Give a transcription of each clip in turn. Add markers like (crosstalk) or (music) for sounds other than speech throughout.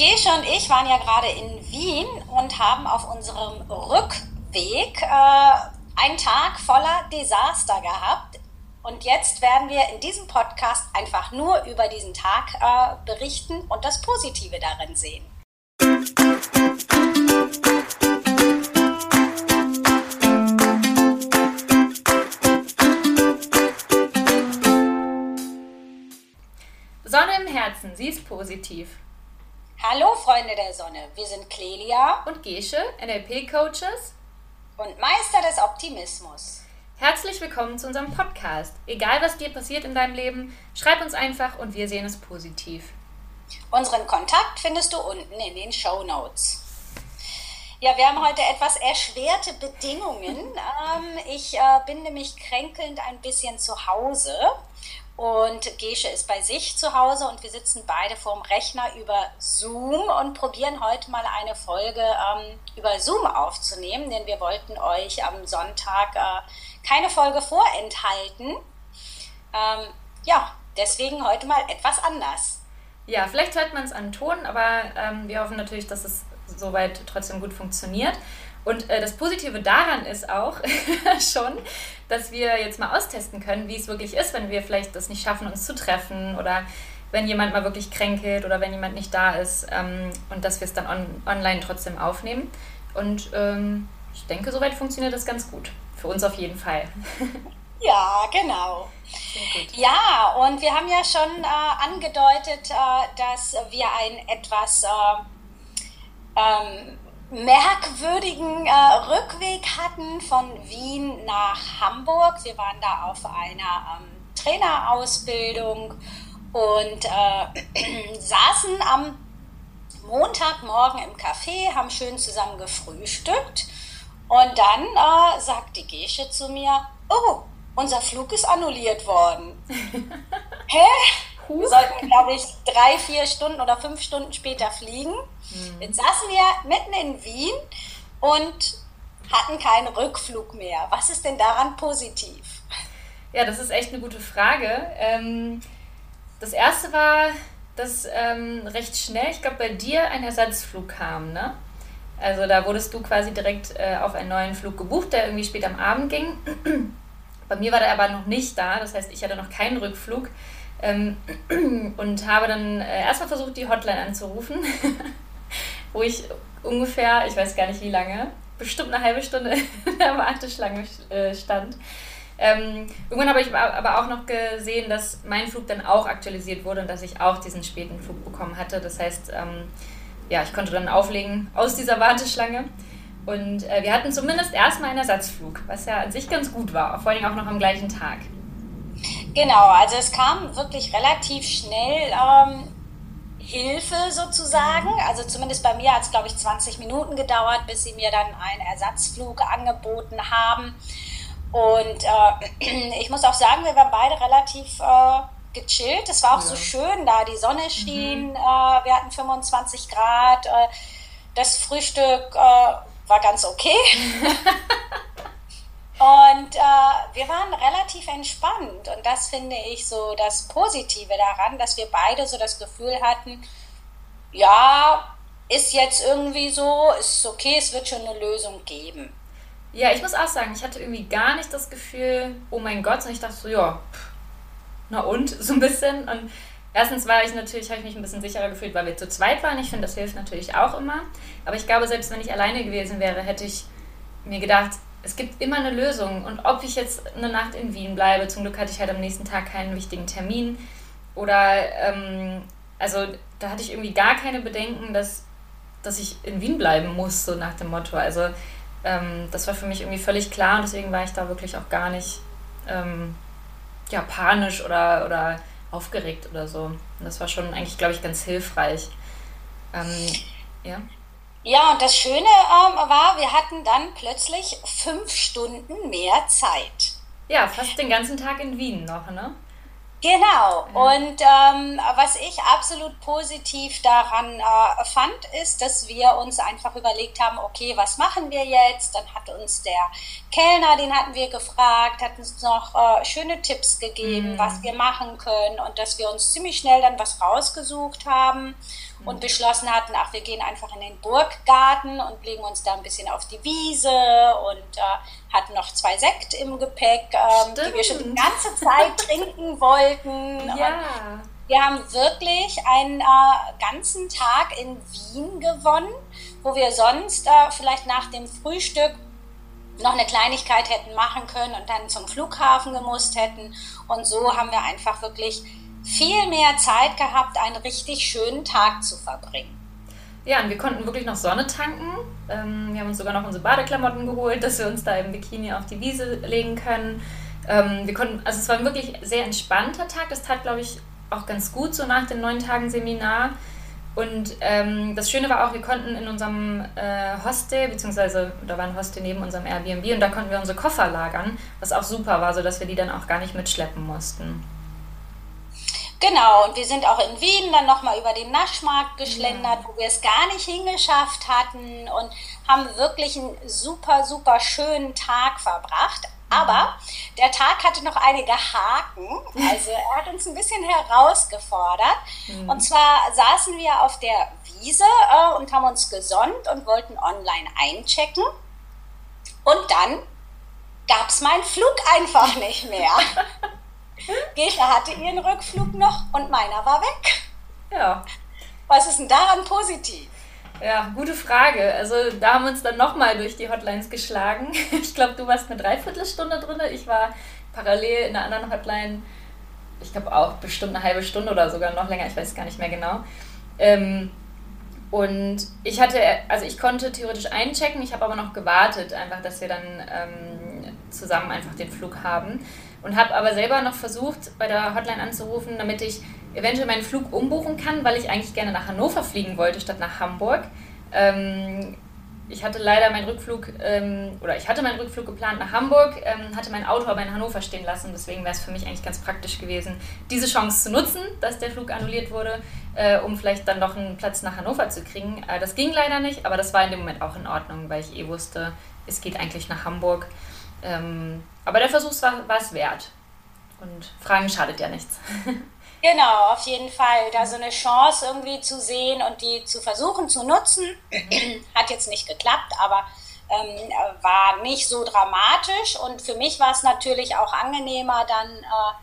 Gesche und ich waren ja gerade in Wien und haben auf unserem Rückweg äh, einen Tag voller Desaster gehabt. Und jetzt werden wir in diesem Podcast einfach nur über diesen Tag äh, berichten und das Positive darin sehen. Sonne im Herzen, sie ist positiv. Hallo Freunde der Sonne, wir sind Clelia und Gesche, NLP-Coaches und Meister des Optimismus. Herzlich willkommen zu unserem Podcast. Egal was dir passiert in deinem Leben, schreib uns einfach und wir sehen es positiv. Unseren Kontakt findest du unten in den Show Notes. Ja, wir haben heute etwas erschwerte Bedingungen. (laughs) Ähm, ich äh, bin nämlich kränkelnd ein bisschen zu Hause und Gesche ist bei sich zu Hause und wir sitzen beide vorm Rechner über Zoom und probieren heute mal eine Folge ähm, über Zoom aufzunehmen, denn wir wollten euch am Sonntag äh, keine Folge vorenthalten. Ähm, ja, deswegen heute mal etwas anders. Ja, vielleicht hört man es an Ton, aber ähm, wir hoffen natürlich, dass es soweit trotzdem gut funktioniert. Und äh, das Positive daran ist auch (laughs) schon, dass wir jetzt mal austesten können, wie es wirklich ist, wenn wir vielleicht das nicht schaffen, uns zu treffen oder wenn jemand mal wirklich kränkelt oder wenn jemand nicht da ist ähm, und dass wir es dann on online trotzdem aufnehmen. Und ähm, ich denke, soweit funktioniert das ganz gut. Für uns auf jeden Fall. (laughs) Ja, genau. Ja, und wir haben ja schon äh, angedeutet, äh, dass wir ein etwas äh, ähm, merkwürdigen äh, Rückweg hatten von Wien nach Hamburg. Wir waren da auf einer ähm, Trainerausbildung und äh, (clears throat) saßen am Montagmorgen im Café, haben schön zusammen gefrühstückt und dann äh, sagt die Gesche zu mir, oh, unser Flug ist annulliert worden. (laughs) Hä? Wir sollten, glaube ich, drei, vier Stunden oder fünf Stunden später fliegen. Mhm. Jetzt saßen wir mitten in Wien und hatten keinen Rückflug mehr. Was ist denn daran positiv? Ja, das ist echt eine gute Frage. Ähm, das erste war, dass ähm, recht schnell, ich glaube, bei dir ein Ersatzflug kam, ne? Also da wurdest du quasi direkt äh, auf einen neuen Flug gebucht, der irgendwie spät am Abend ging. (clears throat) bei mir war der aber noch nicht da, das heißt, ich hatte noch keinen Rückflug. Ähm, (clears throat) und habe dann äh, erstmal versucht, die Hotline anzurufen, (laughs) wo ich ungefähr, ich weiß gar nicht wie lange, bestimmt eine halbe Stunde (laughs) in der Warteschlange äh, stand. Ähm, irgendwann habe ich aber auch noch gesehen, dass mein Flug dann auch aktualisiert wurde und dass ich auch diesen späten Flug bekommen hatte. Das heißt, ähm, ja, ich konnte dann auflegen aus dieser Warteschlange. Und äh, wir hatten zumindest erstmal einen Ersatzflug, was ja an sich ganz gut war, vor allem auch noch am gleichen Tag. Genau, also es kam wirklich relativ schnell ähm, Hilfe sozusagen. Also zumindest bei mir hat es, glaube ich, 20 Minuten gedauert, bis sie mir dann einen Ersatzflug angeboten haben. Und äh, (clears throat) ich muss auch sagen, wir waren beide relativ äh, gechillt. Es war auch ja. so schön da, die Sonne schien, mhm. äh, wir hatten 25 Grad. Äh, das Frühstück äh, war ganz okay. (laughs) Und äh, wir waren relativ entspannt. Und das finde ich so das Positive daran, dass wir beide so das Gefühl hatten, ja, ist jetzt irgendwie so, ist okay, es wird schon eine Lösung geben. Ja, ich muss auch sagen, ich hatte irgendwie gar nicht das Gefühl, oh mein Gott, sondern ich dachte so, ja, na und, (laughs) so ein bisschen. Und erstens war ich natürlich, habe ich mich ein bisschen sicherer gefühlt, weil wir zu zweit waren. Ich finde, das hilft natürlich auch immer. Aber ich glaube, selbst wenn ich alleine gewesen wäre, hätte ich mir gedacht, es gibt immer eine Lösung. Und ob ich jetzt eine Nacht in Wien bleibe, zum Glück hatte ich halt am nächsten Tag keinen wichtigen Termin. Oder, ähm, also da hatte ich irgendwie gar keine Bedenken, dass, dass ich in Wien bleiben muss, so nach dem Motto. Also ähm, das war für mich irgendwie völlig klar und deswegen war ich da wirklich auch gar nicht ähm, ja, panisch oder, oder aufgeregt oder so. Und das war schon eigentlich, glaube ich, ganz hilfreich. Ähm, ja. Ja, und das Schöne ähm, war, wir hatten dann plötzlich fünf Stunden mehr Zeit. Ja, fast den ganzen Tag in Wien noch, ne? Genau. Und ähm, was ich absolut positiv daran äh, fand, ist, dass wir uns einfach überlegt haben, okay, was machen wir jetzt? Dann hat uns der Kellner, den hatten wir gefragt, hat uns noch äh, schöne Tipps gegeben, mhm. was wir machen können und dass wir uns ziemlich schnell dann was rausgesucht haben und beschlossen hatten, ach, wir gehen einfach in den Burggarten und legen uns da ein bisschen auf die Wiese und äh, hatten noch zwei Sekt im Gepäck, ähm, die wir schon die ganze Zeit (laughs) trinken wollten. Ja. Wir haben wirklich einen äh, ganzen Tag in Wien gewonnen, wo wir sonst äh, vielleicht nach dem Frühstück noch eine Kleinigkeit hätten machen können und dann zum Flughafen gemusst hätten. Und so haben wir einfach wirklich viel mehr Zeit gehabt, einen richtig schönen Tag zu verbringen. Ja, und wir konnten wirklich noch Sonne tanken. Ähm, wir haben uns sogar noch unsere Badeklamotten geholt, dass wir uns da im Bikini auf die Wiese legen können. Ähm, wir konnten, also es war ein wirklich sehr entspannter Tag. Das tat, glaube ich, auch ganz gut so nach den neun Tagen Seminar. Und ähm, das Schöne war auch, wir konnten in unserem äh, Hostel, beziehungsweise da war ein Hostel neben unserem Airbnb und da konnten wir unsere Koffer lagern, was auch super war, sodass wir die dann auch gar nicht mitschleppen mussten. Genau, und wir sind auch in Wien dann nochmal über den Naschmarkt geschlendert, ja. wo wir es gar nicht hingeschafft hatten und haben wirklich einen super, super schönen Tag verbracht. Aber der Tag hatte noch einige Haken. (laughs) Also er hat uns ein bisschen herausgefordert. Mhm. Und zwar saßen wir auf der Wiese äh, und haben uns gesonnt und wollten online einchecken. Und dann gab es meinen Flug einfach nicht mehr. (laughs) Gesche hatte ihren Rückflug noch und meiner war weg. Ja. Was ist denn daran positiv? Ja, gute Frage. Also da haben wir uns dann nochmal durch die Hotlines geschlagen. (laughs) Ich glaube, du warst eine Dreiviertelstunde drin. Ich war parallel in einer anderen Hotline, ich glaube auch bestimmt eine halbe Stunde oder sogar noch länger, ich weiß gar nicht mehr genau. Ähm, und ich hatte, also ich konnte theoretisch einchecken, ich habe aber noch gewartet, einfach, dass wir dann ähm, zusammen einfach den Flug haben. Und habe aber selber noch versucht, bei der Hotline anzurufen, damit ich eventuell meinen Flug umbuchen kann, weil ich eigentlich gerne nach Hannover fliegen wollte statt nach Hamburg. Ähm, ich hatte leider meinen Rückflug, ähm, oder ich hatte meinen Rückflug geplant nach Hamburg, ähm, hatte mein Auto aber in Hannover stehen lassen. Deswegen wäre es für mich eigentlich ganz praktisch gewesen, diese Chance zu nutzen, dass der Flug annulliert wurde, äh, um vielleicht dann noch einen Platz nach Hannover zu kriegen. Äh, das ging leider nicht, aber das war in dem Moment auch in Ordnung, weil ich eh wusste, es geht eigentlich nach Hamburg. Ähm, aber der Versuch war es wert. Und Fragen schadet ja nichts. (laughs) Genau, auf jeden Fall. Da so eine Chance irgendwie zu sehen und die zu versuchen zu nutzen, (clears throat) hat jetzt nicht geklappt, aber ähm, war nicht so dramatisch. Und für mich war es natürlich auch angenehmer, dann äh,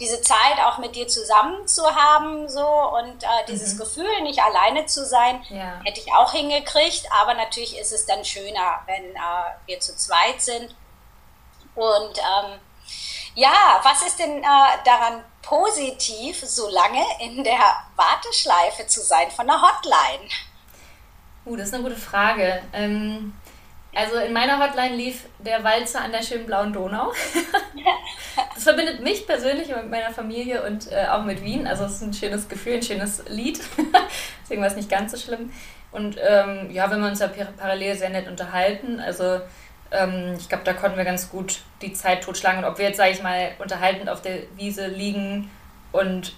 diese Zeit auch mit dir zusammen zu haben, so und äh, dieses mhm. Gefühl, nicht alleine zu sein, ja. hätte ich auch hingekriegt. Aber natürlich ist es dann schöner, wenn äh, wir zu zweit sind. Und ähm, ja, was ist denn äh, daran positiv, so lange in der Warteschleife zu sein von der Hotline? Uh, das ist eine gute Frage. Ähm, also in meiner Hotline lief der Walzer an der schönen blauen Donau. (laughs) das verbindet mich persönlich mit meiner Familie und äh, auch mit Wien. Also es ist ein schönes Gefühl, ein schönes Lied. (laughs) Deswegen war es nicht ganz so schlimm. Und ähm, ja, wenn wir uns ja parallel sehr nett unterhalten. Also ähm, ich glaube, da konnten wir ganz gut die Zeit totschlagen. Und ob wir jetzt, sage ich mal, unterhaltend auf der Wiese liegen und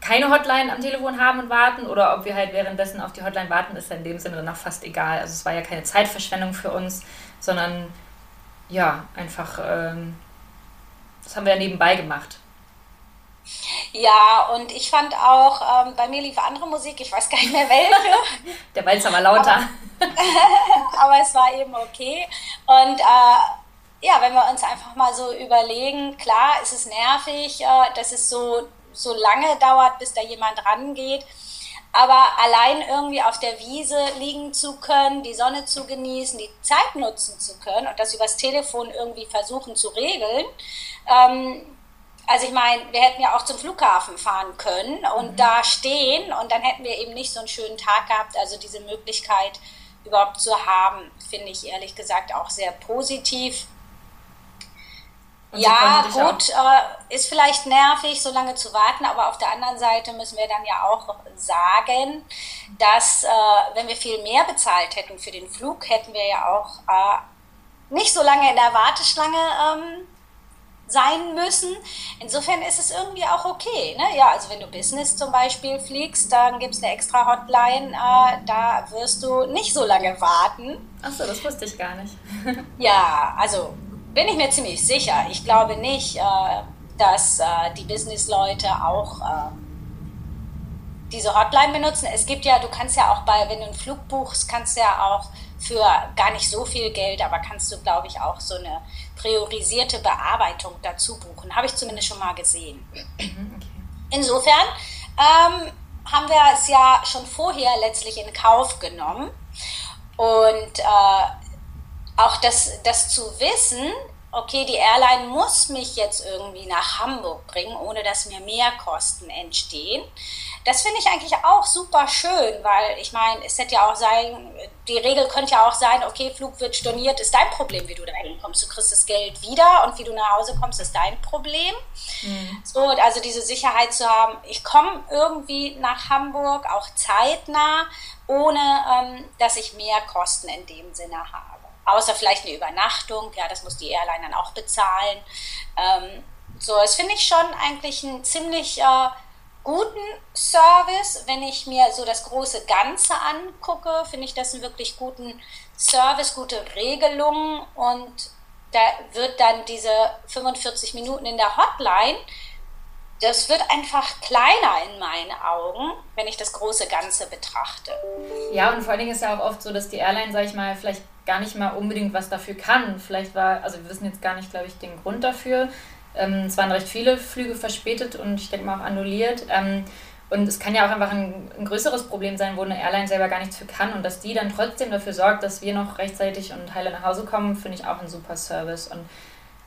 keine Hotline am Telefon haben und warten oder ob wir halt währenddessen auf die Hotline warten, ist in dem Sinne dann auch fast egal. Also es war ja keine Zeitverschwendung für uns, sondern ja, einfach, ähm, das haben wir ja nebenbei gemacht. Ja, und ich fand auch, ähm, bei mir lief andere Musik, ich weiß gar nicht mehr welche. (laughs) Der Walzer war lauter. Aber, (laughs) aber, es war eben okay. Und äh, ja, wenn wir uns einfach mal so überlegen, klar ist es nervig, äh, dass es so, so lange dauert, bis da jemand rangeht. Aber allein irgendwie auf der Wiese liegen zu können, die Sonne zu genießen, die Zeit nutzen zu können und das übers Telefon irgendwie versuchen zu regeln, ähm, also ich meine, wir hätten ja auch zum Flughafen fahren können und mhm. da stehen und dann hätten wir eben nicht so einen schönen Tag gehabt. Also diese Möglichkeit überhaupt zu haben, finde ich ehrlich gesagt auch sehr positiv. Und ja, gut, äh, ist vielleicht nervig, so lange zu warten, aber auf der anderen Seite müssen wir dann ja auch sagen, dass äh, wenn wir viel mehr bezahlt hätten für den Flug, hätten wir ja auch äh, nicht so lange in der Warteschlange ähm, sein müssen. Insofern ist es irgendwie auch okay. Ne? Ja, also wenn du Business zum Beispiel fliegst, dann gibt es eine extra Hotline, äh, da wirst du nicht so lange warten. Achso, das wusste ich gar nicht. (laughs) ja, also bin ich mir ziemlich sicher. Ich glaube nicht, äh, dass äh, die Business-Leute auch äh, diese Hotline benutzen. Es gibt ja, du kannst ja auch bei, wenn du einen Flug buchst, kannst du ja auch für gar nicht so viel Geld, aber kannst du, glaube ich, auch so eine priorisierte Bearbeitung dazu buchen. Habe ich zumindest schon mal gesehen. Mhm. Insofern ähm, haben wir es ja schon vorher letztlich in Kauf genommen. Und äh, auch das, das zu wissen, okay, die Airline muss mich jetzt irgendwie nach Hamburg bringen, ohne dass mir Mehrkosten entstehen. Das finde ich eigentlich auch super schön, weil ich meine, es hätte ja auch sein, die Regel könnte ja auch sein, okay, Flug wird storniert, ist dein Problem, wie du da hinkommst. Du kriegst das Geld wieder und wie du nach Hause kommst, ist dein Problem. Mhm. So, also diese Sicherheit zu haben, ich komme irgendwie nach Hamburg, auch zeitnah, ohne ähm, dass ich Mehrkosten in dem Sinne habe außer vielleicht eine Übernachtung, ja, das muss die Airline dann auch bezahlen. Ähm, so, das finde ich schon eigentlich einen ziemlich äh, guten Service. Wenn ich mir so das große Ganze angucke, finde ich das einen wirklich guten Service, gute Regelungen und da wird dann diese 45 Minuten in der Hotline, das wird einfach kleiner in meinen Augen, wenn ich das große Ganze betrachte. Ja, und vor allen Dingen ist ja auch oft so, dass die Airline, sag ich mal, vielleicht gar nicht mal unbedingt was dafür kann. Vielleicht war, also wir wissen jetzt gar nicht, glaube ich, den Grund dafür. Ähm, es waren recht viele Flüge verspätet und ich denke mal auch annulliert. Ähm, und es kann ja auch einfach ein, ein, größeres Problem sein, wo eine Airline selber gar nichts für kann und dass die dann trotzdem dafür sorgt, dass wir noch rechtzeitig und heile nach Hause kommen, finde ich auch ein super Service. Und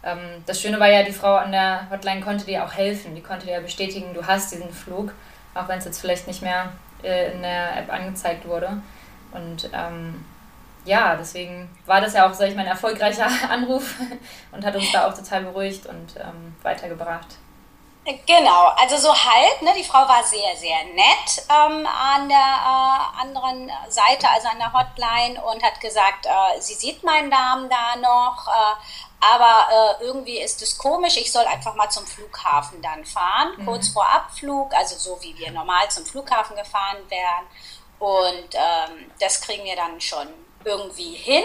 ähm, das Schöne war ja, die Frau an der Hotline konnte dir auch helfen. Die konnte dir ja bestätigen, du hast diesen Flug, auch wenn es jetzt vielleicht nicht mehr äh, in der App angezeigt wurde. Und ähm, ja, deswegen war das ja auch, sag ich mal, ein erfolgreicher (laughs) Anruf und hat uns da auch total beruhigt und ähm, weitergebracht. Genau, also so halt, ne, die Frau war sehr, sehr nett ähm, an der äh, anderen Seite, also an der Hotline und hat gesagt, äh, sie sieht meinen Namen da noch, äh, aber äh, irgendwie ist es komisch, ich soll einfach mal zum Flughafen dann fahren, mhm. kurz vor Abflug, also so wie wir normal zum Flughafen gefahren wären und ähm, das kriegen wir dann schon irgendwie hin.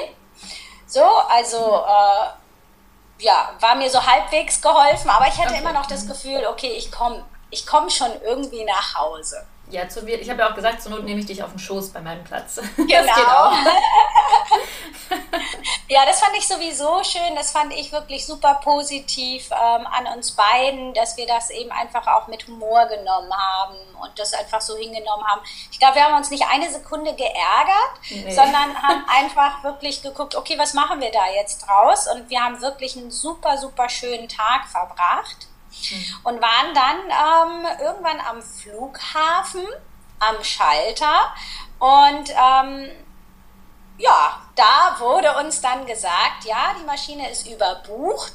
So, also äh, ja, war mir so halbwegs geholfen, aber ich hatte okay. immer noch das Gefühl, okay, ich komme ich komm schon irgendwie nach Hause. Ja, zu mir, ich habe ja auch gesagt, zur Not nehme ich dich auf den Schoß bei meinem Platz. Genau. (laughs) Das geht auch. (laughs) (laughs) ja, das fand ich sowieso schön. Das fand ich wirklich super positiv ähm, an uns beiden, dass wir das eben einfach auch mit Humor genommen haben und das einfach so hingenommen haben. Ich glaube, wir haben uns nicht eine Sekunde geärgert, nee. sondern haben einfach wirklich geguckt, okay, was machen wir da jetzt draus? Und wir haben wirklich einen super, super schönen Tag verbracht. Mhm. und waren dann ähm, irgendwann am Flughafen, am Schalter und ähm, ja, da wurde uns dann gesagt, ja, die Maschine ist überbucht,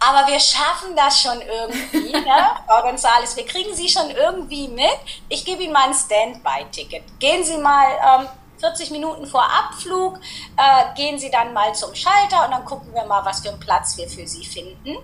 aber wir schaffen das schon irgendwie, (laughs) ne? Frau Gonzales, wir kriegen Sie schon irgendwie mit. Ich gebe Ihnen mal ein Standby-Ticket. Gehen Sie mal ähm, 40 Minuten vor Abflug, äh, gehen Sie dann mal zum Schalter und dann gucken wir mal, was für einen Platz wir für Sie finden.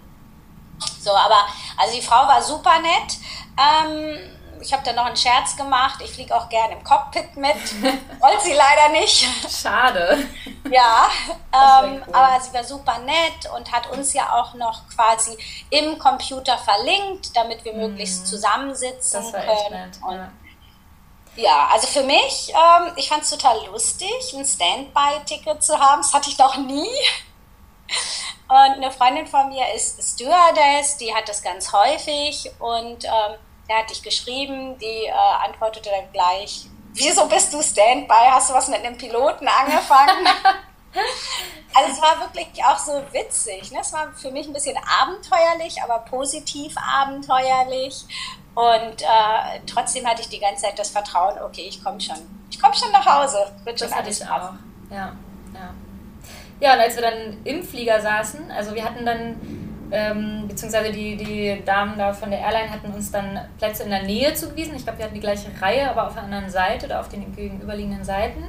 So, aber also die Frau war super nett. Ähm, ich habe da noch einen Scherz gemacht. Ich fliege auch gerne im Cockpit mit. (laughs) Wollte sie leider nicht. Schade. Ja, ähm, cool. aber sie war super nett und hat uns ja auch noch quasi im Computer verlinkt, damit wir möglichst mhm. zusammensitzen das war können. Echt nett, ja. Ja, also für mich, ähm, ich fand es total lustig, ein Standby-Ticket zu haben. Das hatte ich noch nie. Und eine Freundin von mir ist Stewardess, die hat das ganz häufig und ähm, der hat dich geschrieben, die äh, antwortete dann gleich, wieso bist du Standby? Hast du was mit einem Piloten angefangen? (laughs) also es war wirklich auch so witzig. Ne? Es war für mich ein bisschen abenteuerlich, aber positiv abenteuerlich. Und äh, trotzdem hatte ich die ganze Zeit das Vertrauen, okay, ich komme schon. Ich komme schon nach Hause. Wird schon das alles hatte ich auch. Ja. Ja, und als wir dann im Flieger saßen, also wir hatten dann, ähm, beziehungsweise die, die Damen da von der Airline hatten uns dann Plätze in der Nähe zugewiesen. Ich glaube, wir hatten die gleiche Reihe, aber auf der anderen Seite oder auf den gegenüberliegenden Seiten.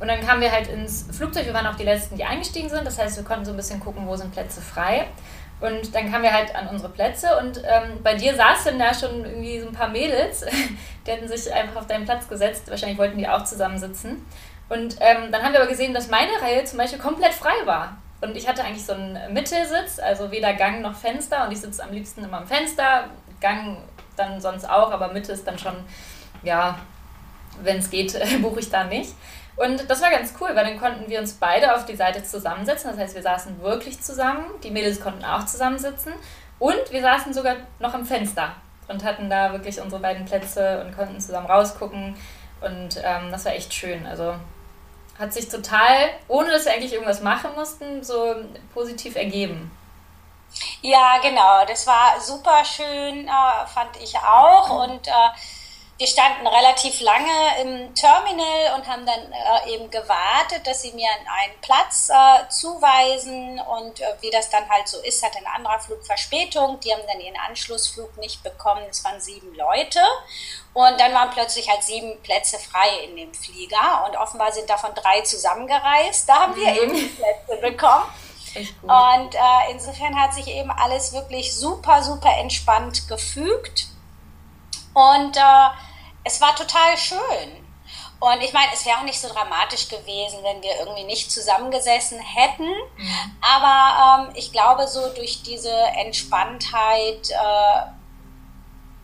Und dann kamen wir halt ins Flugzeug. Wir waren auch die Letzten, die eingestiegen sind. Das heißt, wir konnten so ein bisschen gucken, wo sind Plätze frei. Und dann kamen wir halt an unsere Plätze und ähm, bei dir saßen da schon irgendwie so ein paar Mädels, (laughs) die hatten sich einfach auf deinen Platz gesetzt. Wahrscheinlich wollten die auch zusammensitzen. Und ähm, dann haben wir aber gesehen, dass meine Reihe zum Beispiel komplett frei war. Und ich hatte eigentlich so einen Mittelsitz, also weder Gang noch Fenster. Und ich sitze am liebsten immer am Fenster. Gang dann sonst auch, aber Mitte ist dann schon ja, wenn es geht, (laughs) buche ich da nicht. Und das war ganz cool, weil dann konnten wir uns beide auf die Seite zusammensetzen. Das heißt, wir saßen wirklich zusammen. Die Mädels konnten auch zusammensitzen. Und wir saßen sogar noch im Fenster und hatten da wirklich unsere beiden Plätze und konnten zusammen rausgucken. Und ähm, das war echt schön. Also hat sich total, ohne dass wir eigentlich irgendwas machen mussten, so positiv ergeben. Ja, genau. Das war super schön, äh, fand ich auch. Und äh, wir standen relativ lange im Terminal und haben dann äh, eben gewartet, dass sie mir einen Platz äh, zuweisen. Und äh, wie das dann halt so ist, hat ein anderer Flug Verspätung. Die haben dann ihren Anschlussflug nicht bekommen. Es waren sieben Leute. Und dann waren plötzlich halt sieben Plätze frei in dem Flieger. Und offenbar sind davon drei zusammengereist. Da haben wir mhm. eben Plätze bekommen. Und äh, insofern hat sich eben alles wirklich super, super entspannt gefügt. Und äh, es war total schön. Und ich meine, es wäre auch nicht so dramatisch gewesen, wenn wir irgendwie nicht zusammengesessen hätten. Mhm. Aber ähm, ich glaube, so durch diese Entspanntheit, äh,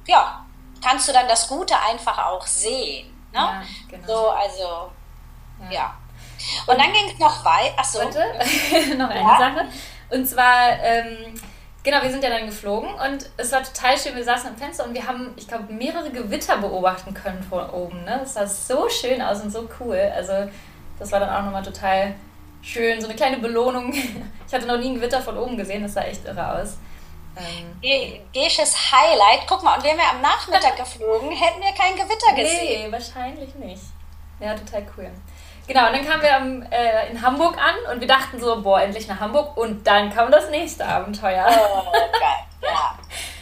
ja, kannst du dann das Gute einfach auch sehen. Ne? Ja, genau. So, also, ja. ja. Und, Und dann ging es noch weiter. Achso. Warte, (laughs) noch eine ja. Sache. Und zwar, ähm, Genau, wir sind ja dann geflogen und es war total schön. Wir saßen am Fenster und wir haben, ich glaube, mehrere Gewitter beobachten können von oben. Ne? Das sah so schön aus und so cool. Also, das war dann auch nochmal total schön. So eine kleine Belohnung. (laughs) Ich hatte noch nie ein Gewitter von oben gesehen, das sah echt irre aus. Ähm, Gesches Highlight. Guck mal, und wären wir am Nachmittag (laughs) geflogen, hätten wir kein Gewitter gesehen. Nee, wahrscheinlich nicht. Ja, total cool. Genau, und dann kamen wir am, äh, in Hamburg an und wir dachten so, boah, endlich nach Hamburg. Und dann kam das nächste Abenteuer. Oh, geil, ja. (laughs)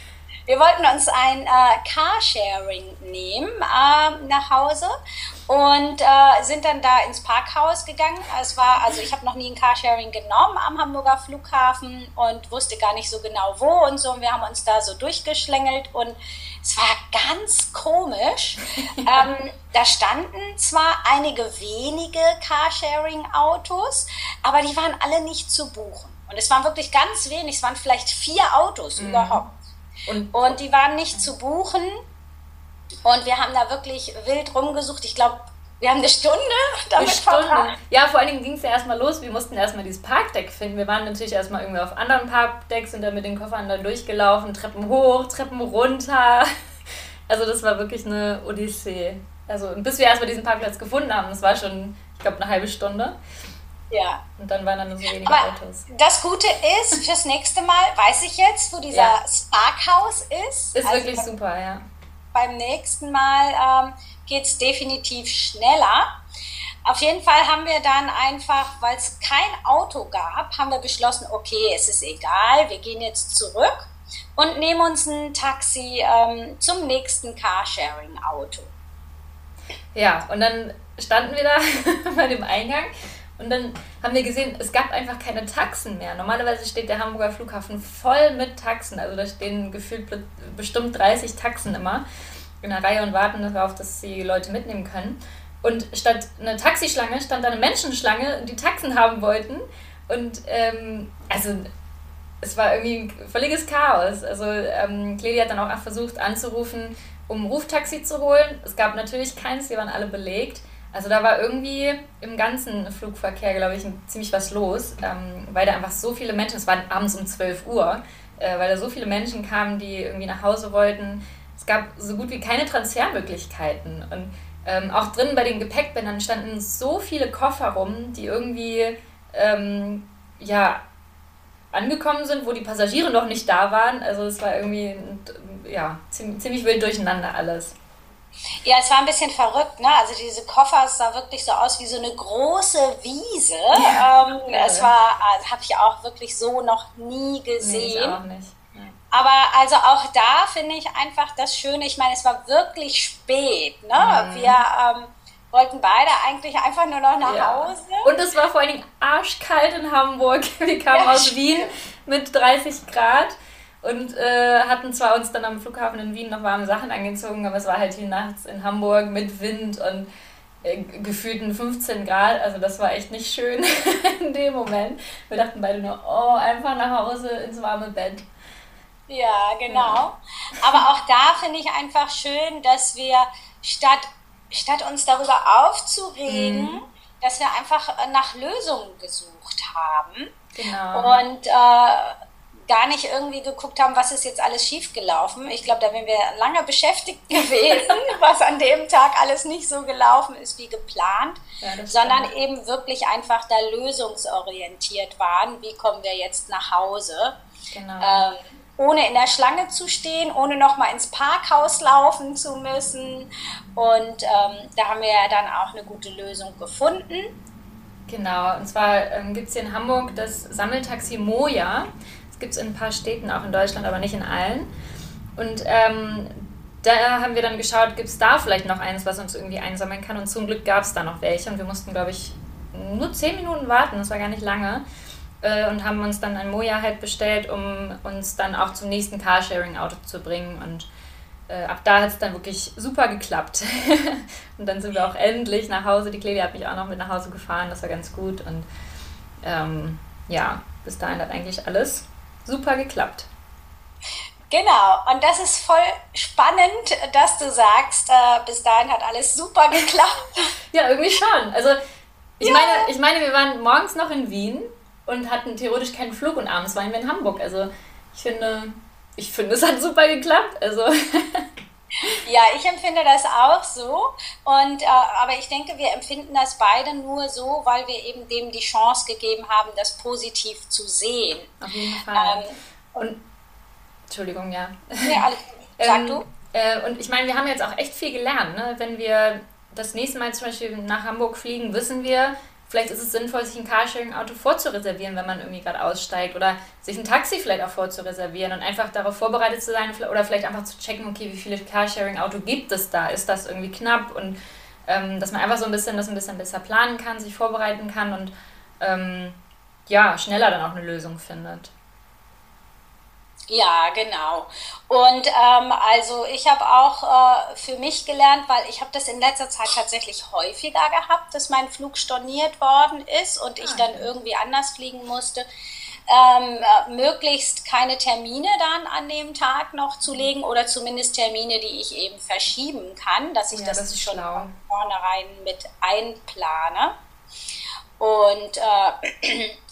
Wir wollten uns ein äh, Carsharing nehmen äh, nach Hause und äh, sind dann da ins Parkhaus gegangen. Es war, also ich habe noch nie ein Carsharing genommen am Hamburger Flughafen und wusste gar nicht so genau wo und so. Und wir haben uns da so durchgeschlängelt und es war ganz komisch. (laughs) ähm, da standen zwar einige wenige Carsharing-Autos, aber die waren alle nicht zu buchen. Und es waren wirklich ganz wenig, es waren vielleicht vier Autos mhm. überhaupt. Und, und die waren nicht zu buchen. Und wir haben da wirklich wild rumgesucht. Ich glaube, wir haben eine Stunde (laughs) damit eine Stunde. verbracht. Ja, vor allen Dingen ging es ja erstmal los. Wir mussten erstmal dieses Parkdeck finden. Wir waren natürlich erstmal irgendwie auf anderen Parkdecks, sind dann mit den Koffern dann durchgelaufen, Treppen hoch, Treppen runter. (laughs) Also das war wirklich eine Odyssee. Also bis wir erstmal diesen Parkplatz gefunden haben, das war schon, ich glaube, eine halbe Stunde. Ja. Und dann waren da nur so wenige Aber Autos. Das Gute ist, fürs nächste Mal weiß ich jetzt, wo dieser ja. Sparkhaus ist. Ist also wirklich super, ja. Beim nächsten Mal ähm, geht es definitiv schneller. Auf jeden Fall haben wir dann einfach, weil es kein Auto gab, haben wir beschlossen, okay, es ist egal, wir gehen jetzt zurück und nehmen uns ein Taxi ähm, zum nächsten Carsharing-Auto. Ja, und dann standen wir da (laughs) bei dem Eingang und dann haben wir gesehen, es gab einfach keine Taxen mehr. Normalerweise steht der Hamburger Flughafen voll mit Taxen. Also da stehen gefühlt bestimmt 30 Taxen immer in der Reihe und warten darauf, dass sie Leute mitnehmen können. Und statt einer Taxischlange stand da eine Menschenschlange, die Taxen haben wollten. Und ähm, also es war irgendwie ein völliges Chaos. Also ähm, Cledi hat dann auch versucht anzurufen, um ein Ruftaxi zu holen. Es gab natürlich keins, die waren alle belegt. Also da war irgendwie im ganzen Flugverkehr, glaube ich, ziemlich was los, ähm, weil da einfach so viele Menschen, es war abends um 12 Uhr, äh, weil da so viele Menschen kamen, die irgendwie nach Hause wollten. Es gab so gut wie keine Transfermöglichkeiten. Und ähm, auch drin bei den Gepäckbändern standen so viele Koffer rum, die irgendwie ähm, ja, angekommen sind, wo die Passagiere noch nicht da waren. Also es war irgendwie ja, ziemlich wild durcheinander alles. Ja, es war ein bisschen verrückt, ne? Also diese Koffer, es sah wirklich so aus wie so eine große Wiese. Ja, ähm, ja. Es war, also, habe ich auch wirklich so noch nie gesehen. Nee, auch nicht. Ja. Aber also auch da finde ich einfach das Schöne, ich meine, es war wirklich spät, ne? Mhm. Wir ähm, wollten beide eigentlich einfach nur noch nach Hause. Und es war vor allen Dingen arschkalt in Hamburg. (laughs) Wir kamen aus Wien mit 30 Grad und äh, hatten zwar uns dann am Flughafen in Wien noch warme Sachen angezogen, aber es war halt hier nachts in Hamburg mit Wind und äh, gefühlten 15 Grad. Also das war echt nicht schön (laughs) in dem Moment. Wir dachten beide nur, oh, einfach nach Hause ins warme Bett. Ja, genau. Aber auch da finde ich einfach schön, dass wir statt, statt uns darüber aufzuregen, mhm. dass wir einfach nach Lösungen gesucht haben. Genau. Und äh, gar nicht irgendwie geguckt haben, was ist jetzt alles schiefgelaufen. Ich glaube, da wären wir lange beschäftigt (laughs) gewesen, (laughs) was an dem Tag alles nicht so gelaufen ist wie geplant, ja, sondern eben wirklich einfach da lösungsorientiert waren. Wie kommen wir jetzt nach Hause? Genau. Ähm, ohne in der Schlange zu stehen, ohne nochmal ins Parkhaus laufen zu müssen. Und ähm, da haben wir ja dann auch eine gute Lösung gefunden. Genau, und zwar ähm, gibt es hier in Hamburg das Sammeltaxi Moja gibt es in ein paar Städten, auch in Deutschland, aber nicht in allen. Und ähm, da haben wir dann geschaut, gibt es da vielleicht noch eins, was uns irgendwie einsammeln kann. Und zum Glück gab es da noch welche. Und wir mussten, glaube ich, nur zehn Minuten warten, das war gar nicht lange. Äh, und haben uns dann ein Moja halt bestellt, um uns dann auch zum nächsten Carsharing-Auto zu bringen. Und äh, ab da hat es dann wirklich super geklappt. (laughs) und dann sind wir auch endlich nach Hause. Die Claudia hat mich auch noch mit nach Hause gefahren, das war ganz gut. Und ähm, ja, bis dahin hat eigentlich alles super geklappt. Genau, und das ist voll spannend, dass du sagst, äh, bis dahin hat alles super (laughs) geklappt. ja, irgendwie schon. Also ich, ja. meine, ich meine, wir waren morgens noch in Wien und hatten theoretisch keinen Flug und abends waren wir in Hamburg. Also ich finde, ich finde, es hat super geklappt. Also (laughs) Ja, ich empfinde das auch so. Und, äh, aber ich denke, wir empfinden das beide nur so, weil wir eben dem die Chance gegeben haben, das positiv zu sehen. Auf jeden Fall. Ähm, und, Entschuldigung, ja. Ja, alles, (laughs) sag ähm, du. Äh, und ich meine, wir haben jetzt auch echt viel gelernt. Ne? Wenn wir das nächste Mal zum Beispiel nach Hamburg fliegen, wissen wir, Vielleicht ist es sinnvoll, sich ein Carsharing-Auto vorzureservieren, wenn man irgendwie gerade aussteigt oder sich ein Taxi vielleicht auch vorzureservieren und einfach darauf vorbereitet zu sein oder vielleicht einfach zu checken, okay, wie viele Carsharing-Auto gibt es da? Ist das irgendwie knapp? Und ähm, dass man einfach so ein bisschen das ein bisschen besser planen kann, sich vorbereiten kann und ähm, ja, schneller dann auch eine Lösung findet. Ja, genau. Und ähm, also ich habe auch äh, für mich gelernt, weil ich habe das in letzter Zeit tatsächlich häufiger gehabt, dass mein Flug storniert worden ist und ich ah, dann irgendwie anders fliegen musste. Ähm, äh, möglichst keine Termine dann an dem Tag noch zu legen oder zumindest Termine, die ich eben verschieben kann, dass ich ja, das, das schon schlau. von vornherein mit einplane. Und äh, (clears throat)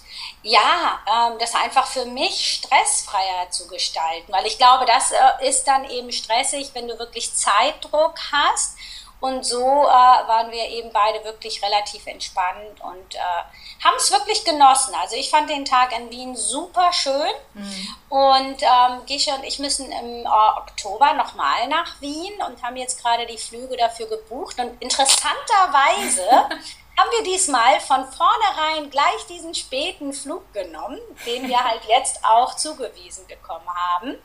ja, ähm, das einfach für mich stressfreier zu gestalten, weil ich glaube, das äh, ist dann eben stressig, wenn du wirklich Zeitdruck hast. Und so äh, waren wir eben beide wirklich relativ entspannt und äh, haben es wirklich genossen. Also ich fand den Tag in Wien super schön. Mhm. Und ähm, Gische und ich müssen im äh, Oktober nochmal nach Wien und haben jetzt gerade die Flüge dafür gebucht. Und interessanterweise (laughs) haben wir diesmal von vornherein gleich diesen späten Flug genommen, den wir halt jetzt auch zugewiesen bekommen haben.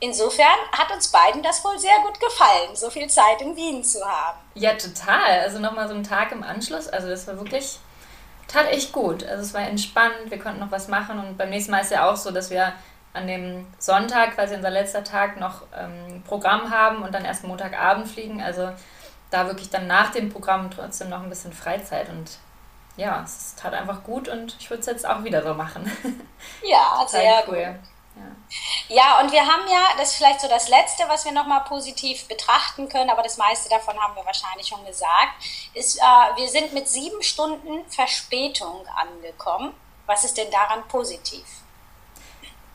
Insofern hat uns beiden das wohl sehr gut gefallen, so viel Zeit in Wien zu haben. Ja, total. Also nochmal so einen Tag im Anschluss. Also das war wirklich, tat echt gut. Also es war entspannt, wir konnten noch was machen und beim nächsten Mal ist ja auch so, dass wir an dem Sonntag, quasi unser letzter Tag, noch ähm, Programm haben und dann erst Montagabend fliegen. Also da wirklich dann nach dem Programm trotzdem noch ein bisschen Freizeit und ja, es tat einfach gut und ich würde es jetzt auch wieder so machen. (laughs) Ja, sehr cool. Ja. ja, und wir haben ja, das ist vielleicht so das Letzte, was wir nochmal positiv betrachten können, aber das meiste davon haben wir wahrscheinlich schon gesagt, ist, äh, wir sind mit sieben Stunden Verspätung angekommen. Was ist denn daran positiv?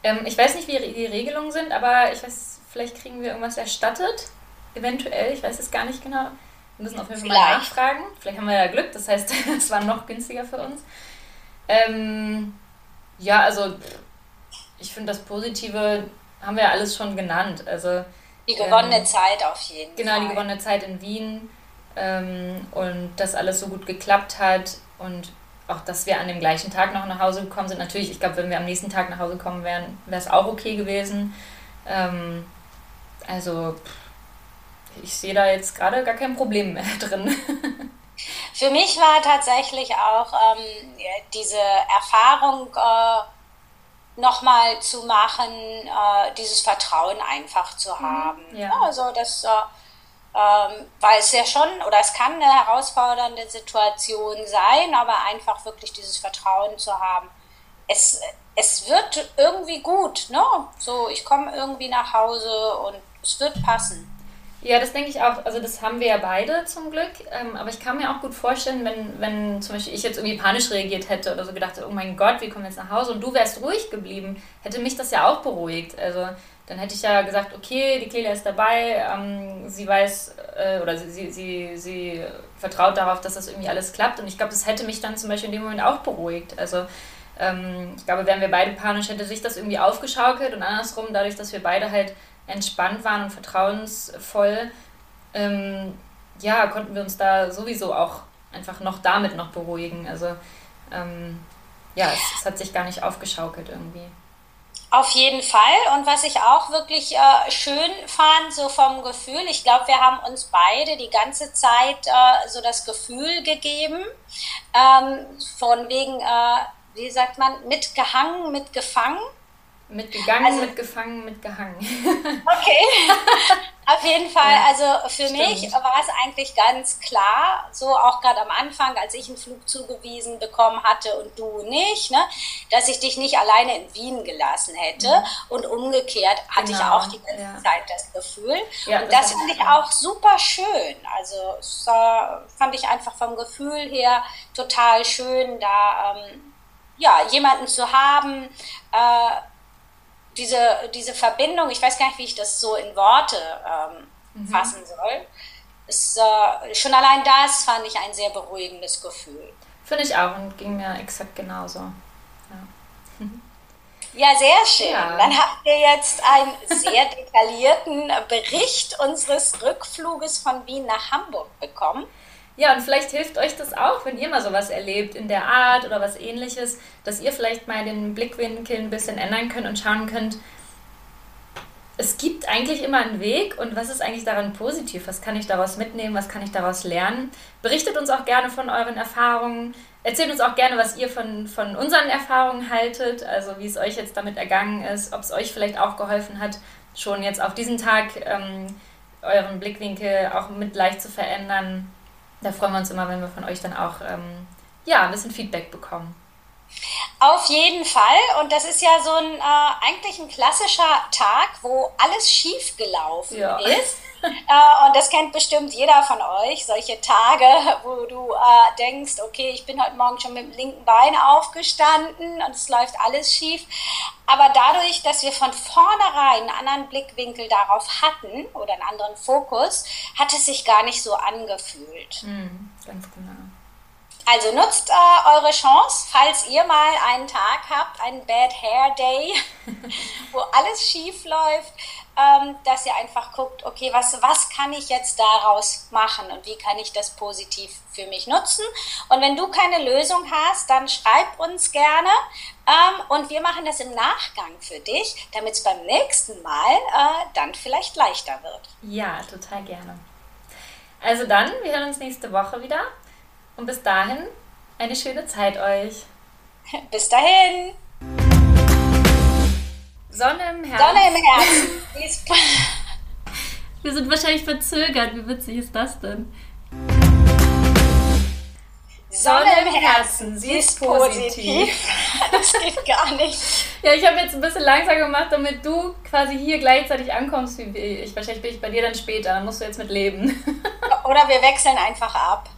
Ähm, ich weiß nicht, wie die Regelungen sind, aber ich weiß, vielleicht kriegen wir irgendwas erstattet. Eventuell, ich weiß es gar nicht genau. Wir müssen auf jeden Fall mal nachfragen. Vielleicht haben wir ja Glück, das heißt, (laughs) es war noch günstiger für uns. Ähm, ja, also ich finde das Positive haben wir ja alles schon genannt. Also, die gewonnene ähm, Zeit auf jeden genau, Fall. Genau, die gewonnene Zeit in Wien ähm, und dass alles so gut geklappt hat und auch, dass wir an dem gleichen Tag noch nach Hause gekommen sind. Natürlich, ich glaube, wenn wir am nächsten Tag nach Hause kommen wären, wäre es auch okay gewesen. Ähm, also, pff, ich sehe da jetzt gerade gar kein Problem mehr (laughs) drin. Für mich war tatsächlich auch ähm, diese Erfahrung äh, nochmal zu machen, äh, dieses Vertrauen einfach zu mhm, haben. Ja. ja also das, äh, ähm, weil es ja schon, oder es kann eine herausfordernde Situation sein, aber einfach wirklich dieses Vertrauen zu haben. Es, es wird irgendwie gut, ne? So, ich komme irgendwie nach Hause und es wird passen. Ja, das denke ich auch. Also das haben wir ja beide zum Glück. Ähm, aber ich kann mir auch gut vorstellen, wenn, wenn zum Beispiel ich jetzt irgendwie panisch reagiert hätte oder so gedacht, oh mein Gott, wie kommen wir jetzt nach Hause und du wärst ruhig geblieben, hätte mich das ja auch beruhigt. Also dann hätte ich ja gesagt, okay, die Clelia ist dabei, ähm, sie weiß äh, oder sie, sie, sie, sie vertraut darauf, dass das irgendwie alles klappt. Und ich glaube, das hätte mich dann zum Beispiel in dem Moment auch beruhigt. Also ähm, ich glaube, wären wir beide panisch, hätte sich das irgendwie aufgeschaukelt und andersrum, dadurch, dass wir beide halt entspannt waren und vertrauensvoll, ähm, ja, konnten wir uns da sowieso auch einfach noch damit noch beruhigen. Also ähm, ja, es, es, hat sich gar nicht aufgeschaukelt irgendwie. Auf jeden Fall. Und was ich auch wirklich äh, schön fand, so vom Gefühl, ich glaube, wir haben uns beide die ganze Zeit äh, so das Gefühl gegeben, ähm, von wegen, äh, wie sagt man, mitgehangen, mitgefangen. Mitgegangen, also, mitgefangen, mitgehangen. (laughs) Okay, (laughs) auf jeden Fall. Also für stimmt. mich war es eigentlich ganz klar, so auch gerade am Anfang, als ich einen Flug zugewiesen bekommen hatte und du nicht, ne, dass ich dich nicht alleine in Wien gelassen hätte. Mhm. Und umgekehrt hatte genau. ich auch die ganze ja. Zeit das Gefühl. Ja, und das, das fand ich auch super schön. Also es äh, fand ich einfach vom Gefühl her total schön, da ähm, ja, jemanden zu haben, äh, diese, diese Verbindung, ich weiß gar nicht, wie ich das so in Worte ähm, mhm. fassen soll. Ist, äh, schon allein das fand ich ein sehr beruhigendes Gefühl. Finde ich auch und ging mir exakt genauso. Ja, ja sehr schön. Ja. Dann habt ihr jetzt einen sehr (laughs) detaillierten Bericht unseres Rückfluges von Wien nach Hamburg bekommen. Ja, und vielleicht hilft euch das auch, wenn ihr mal sowas erlebt in der Art oder was ähnliches, dass ihr vielleicht mal den Blickwinkel ein bisschen ändern könnt und schauen könnt, es gibt eigentlich immer einen Weg und was ist eigentlich daran positiv? Was kann ich daraus mitnehmen? Was kann ich daraus lernen? Berichtet uns auch gerne von euren Erfahrungen. Erzählt uns auch gerne, was ihr von, von unseren Erfahrungen haltet, also wie es euch jetzt damit ergangen ist, ob es euch vielleicht auch geholfen hat, schon jetzt auf diesen Tag ähm, euren Blickwinkel auch mit leicht zu verändern da freuen wir uns immer, wenn wir von euch dann auch ähm, ja, ein bisschen Feedback bekommen. Auf jeden Fall. Und das ist ja so ein äh, eigentlich ein klassischer Tag, wo alles schief gelaufen ja. ist. (laughs) äh, und das kennt bestimmt jeder von euch, solche Tage, wo du äh, denkst, okay, ich bin heute Morgen schon mit dem linken Bein aufgestanden und es läuft alles schief. Aber dadurch, dass wir von vornherein einen anderen Blickwinkel darauf hatten oder einen anderen Fokus, hat es sich gar nicht so angefühlt. Mhm, ganz genau. Also nutzt äh, eure Chance, falls ihr mal einen Tag habt, einen Bad Hair Day, (laughs) wo alles schief läuft, ähm, dass ihr einfach guckt, okay, was, was kann ich jetzt daraus machen und wie kann ich das positiv für mich nutzen? Und wenn du keine Lösung hast, dann schreib uns gerne ähm, und wir machen das im Nachgang für dich, damit es beim nächsten Mal äh, dann vielleicht leichter wird. Ja, total gerne. Also dann, wir hören uns nächste Woche wieder. Und bis dahin, eine schöne Zeit euch. Bis dahin. Sonne im Herzen. Sonne im Herzen. (laughs) Wir sind wahrscheinlich verzögert. Wie witzig ist das denn? Sonne im Herzen, sie ist positiv. (laughs) Das geht gar nicht. Ja, ich habe jetzt ein bisschen langsam gemacht, damit du quasi hier gleichzeitig ankommst wie ich. Wahrscheinlich bin ich bei dir dann später, dann musst du jetzt mit leben. (laughs) Oder wir wechseln einfach ab.